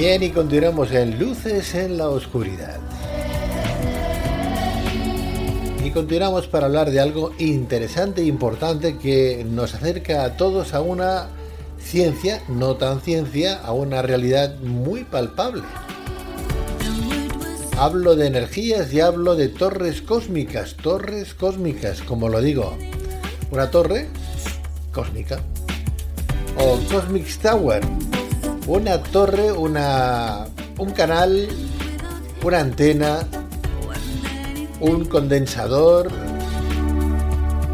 Bien, y continuamos en Luces en la Oscuridad. Y continuamos para hablar de algo interesante e importante que nos acerca a todos a una ciencia, no tan ciencia, a una realidad muy palpable. Hablo de energías y hablo de torres cósmicas, torres cósmicas, como lo digo. Una torre cósmica. O Cosmic Tower. Una torre, una, un canal, una antena, un condensador,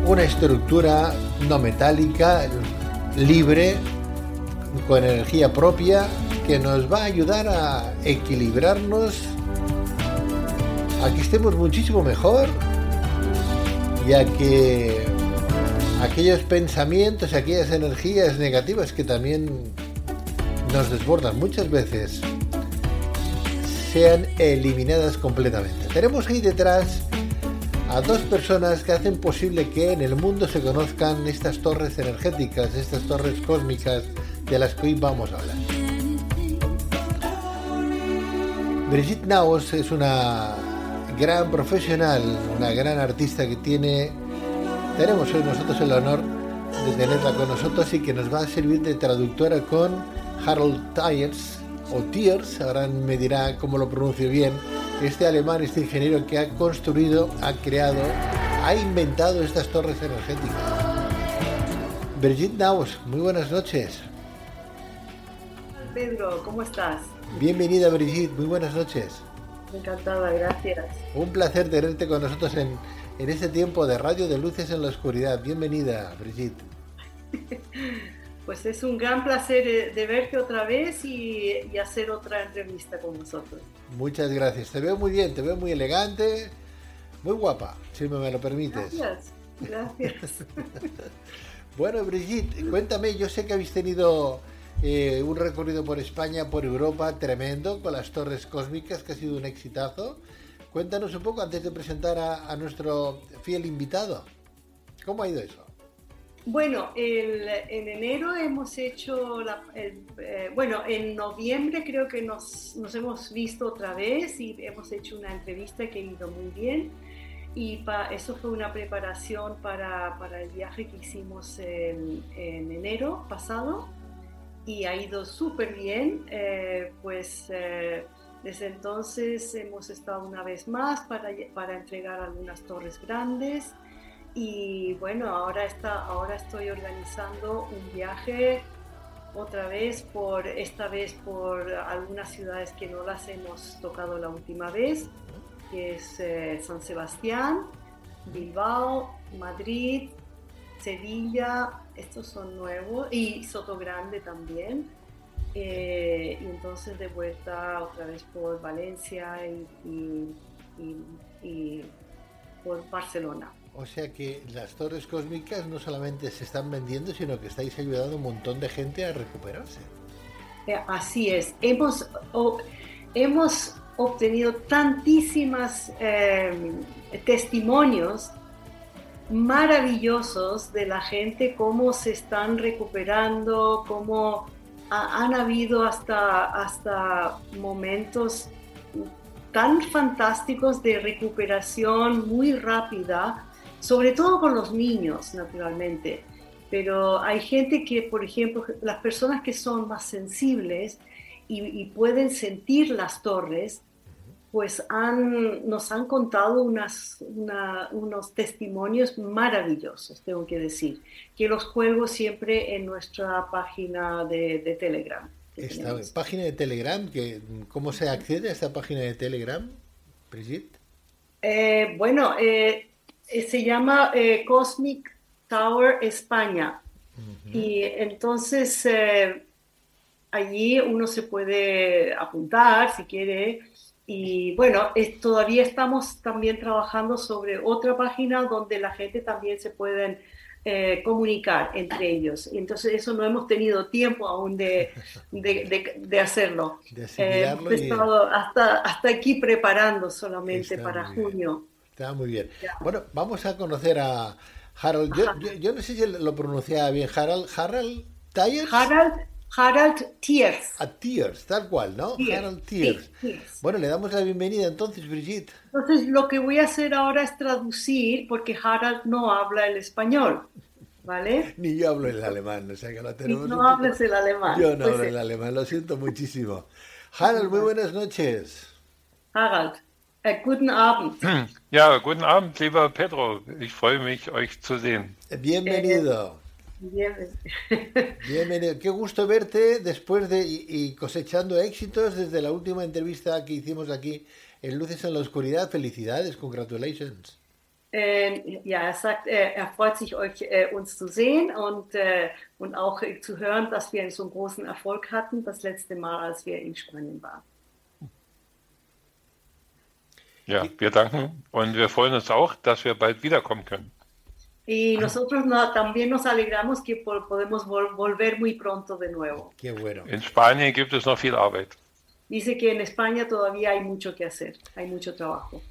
una estructura no metálica, libre, con energía propia, que nos va a ayudar a equilibrarnos a que estemos muchísimo mejor y a que aquellos pensamientos, aquellas energías negativas que también nos desbordan muchas veces sean eliminadas completamente. Tenemos ahí detrás a dos personas que hacen posible que en el mundo se conozcan estas torres energéticas, estas torres cósmicas de las que hoy vamos a hablar. Brigitte Naos es una gran profesional, una gran artista que tiene, tenemos hoy nosotros el honor de tenerla con nosotros y que nos va a servir de traductora con Harold Tyers o Tiers, ahora me dirá cómo lo pronuncio bien, este alemán, este ingeniero que ha construido, ha creado, ha inventado estas torres energéticas. Brigitte Naus, muy buenas noches. Pedro, ¿cómo estás? Bienvenida Brigitte, muy buenas noches. Encantada, gracias. Un placer tenerte con nosotros en, en este tiempo de Radio de Luces en la Oscuridad. Bienvenida, Brigitte. Pues es un gran placer eh, de verte otra vez y, hacer otra entrevista con nosotros. Muchas gracias. Te veo muy bien, te veo muy elegante, muy guapa, si me lo permites. Gracias, gracias. bueno, Brigitte, cuéntame, yo sé que habéis tenido eh, un recorrido por España, por Europa, tremendo, con las torres cósmicas, que ha sido un exitazo. Cuéntanos un poco antes de presentar a, nuestro fiel invitado. ¿Cómo ha ido eso? Bueno, en enero hemos hecho, eh, bueno, en noviembre creo que nos, hemos visto otra vez y hemos hecho una entrevista que ha ido muy bien. Y eso fue una preparación para, el viaje que hicimos en enero pasado y ha ido súper bien. Eh, pues eh, desde entonces hemos estado una vez más para, para entregar algunas torres grandes y bueno, ahora, está, ahora estoy organizando un viaje otra vez por esta vez por algunas ciudades que no las hemos tocado la última vez, que es eh, San Sebastián, Bilbao, Madrid, Sevilla, estos son nuevos, y Soto Grande también. Eh, y entonces de vuelta otra vez por Valencia y, por Barcelona. O sea que las torres cósmicas no solamente se están vendiendo, sino que estáis ayudando a un montón de gente a recuperarse. Eh, así es. Hemos, hemos obtenido tantísimas eh, testimonios maravillosos de la gente, cómo se están recuperando, cómo han habido hasta, hasta momentos tan fantásticos de recuperación muy rápida, sobre todo con los niños, naturalmente. Pero hay gente que, por ejemplo, las personas que son más sensibles y pueden sentir las torres, pues han, nos han contado unas, unos testimonios maravillosos, tengo que decir, que los juego siempre en nuestra página de, Telegram. Esta página de Telegram, que, ¿cómo se accede a esta página de Telegram, Brigitte? Eh, bueno, eh, se llama Cosmic Tower España. Y entonces allí uno se puede apuntar si quiere y bueno, todavía estamos también trabajando sobre otra página donde la gente también se pueden eh, comunicar entre ellos. Entonces eso no hemos tenido tiempo aún de, de, hacerlo. Eh, he estado hasta, hasta aquí preparando solamente para junio. Está muy bien. Bueno, vamos a conocer a Harold. Yo, yo, no sé si lo pronunciaba bien. Harold, Harold Tyers. Harald, Harald Tiers. A Tiers, tal cual, ¿no? Harald Tiers. sí. Bueno, le damos la bienvenida entonces, Brigitte. Entonces, lo que voy a hacer ahora es traducir, porque Harald no habla el español, ¿vale? Ni yo hablo el alemán, o sea que lo tenemos. no hables el alemán. Yo no Pues, hablo eh, el alemán, lo siento muchísimo. Harald, muy buenas noches. Harald, guten Abend. Ja, guten Abend, lieber Pedro. Ich freue mich, euch zu sehen. Bienvenido. Bien. Bienvenido. Qué gusto verte después de y, cosechando éxitos desde la última entrevista que hicimos aquí en Luces en la Oscuridad. Felicidades, congratulations. Ähm, ja, er sagt, äh, er freut sich, euch äh, uns zu sehen und, äh, und auch äh, zu hören, dass wir so einen großen Erfolg hatten, das letzte Mal, als wir in Spanien waren. Ja, wir danken und wir freuen uns auch, dass wir bald wiederkommen können. Y nosotros no- también nos alegramos que po- podemos vol- volver muy pronto de nuevo. Qué bueno. In Spanien gibt es noch viel Arbeit. Dice que en España todavía hay mucho que hacer, hay mucho trabajo.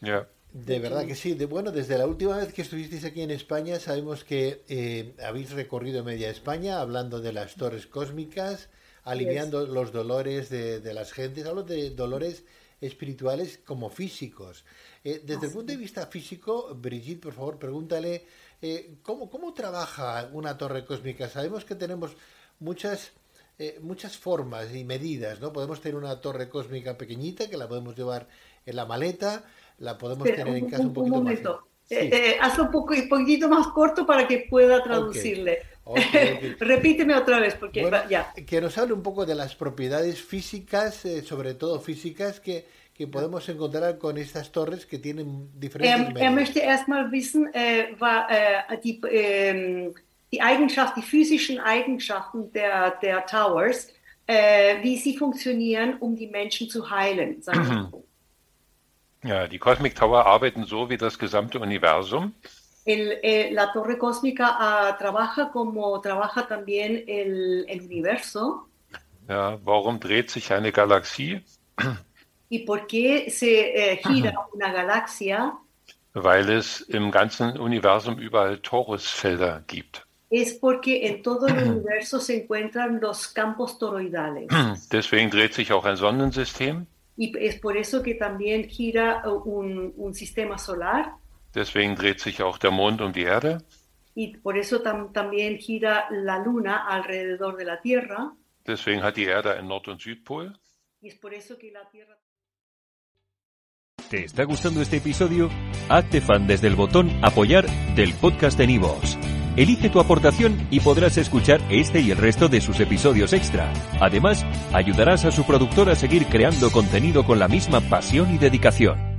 Ja. De verdad que sí. De, bueno, desde la última vez que estuvisteis aquí en España, sabemos que eh, habéis recorrido media España hablando de las torres cósmicas, aliviando los dolores de, de las gentes. Hablo de dolores espirituales como físicos. Eh, desde el punto de vista físico, Brigitte, por favor, pregúntale eh, ¿cómo, cómo trabaja una torre cósmica. Sabemos que tenemos muchas eh, muchas formas y medidas, ¿no? Podemos tener una torre cósmica pequeñita que la podemos llevar en la maleta, la podemos tener en casa un, un- un poquito momento. más. Eh, Sí. eh, hazlo un poco, un poquito más corto para que pueda traducirle. Ok, ok. Repíteme otra vez, porque Bueno, va- ya. que nos hable un poco de las propiedades físicas, eh, sobre todo físicas, que, que podemos encontrar con estas torres que tienen diferentes Er, er möchte erstmal wissen, äh, wa, äh, die, ähm, die Eigenschaft, die physischen Eigenschaften der, der Towers, äh, wie sie funktionieren, um die Menschen zu heilen. ja, die Cosmic Tower arbeiten so wie das gesamte Universum. El, eh, la torre cósmica ah, trabaja como trabaja también el, el universo. Ja, warum dreht sich eine Galaxie? ¿Y por qué se eh, gira una galaxia? Weil es im ganzen Universum überall Torusfelder gibt. Es porque en todo el universo se encuentran los campos toroidales. Deswegen dreht sich auch ein Sonnensystem. Y es por eso que también gira eh, un, un sistema solar. Deswegen dreht sich auch der Mond um die Erde. Y por eso tam- también gira la luna alrededor de la Tierra. Deswegen hat die Erde einen Nord- und Südpol. Y es por eso que la Tierra... ¿Te está gustando este episodio? Hazte fan desde el botón Apoyar del podcast de Nivos. Elige tu aportación y podrás escuchar este y el resto de sus episodios extra. Además, ayudarás a su productor a seguir creando contenido con la misma pasión y dedicación.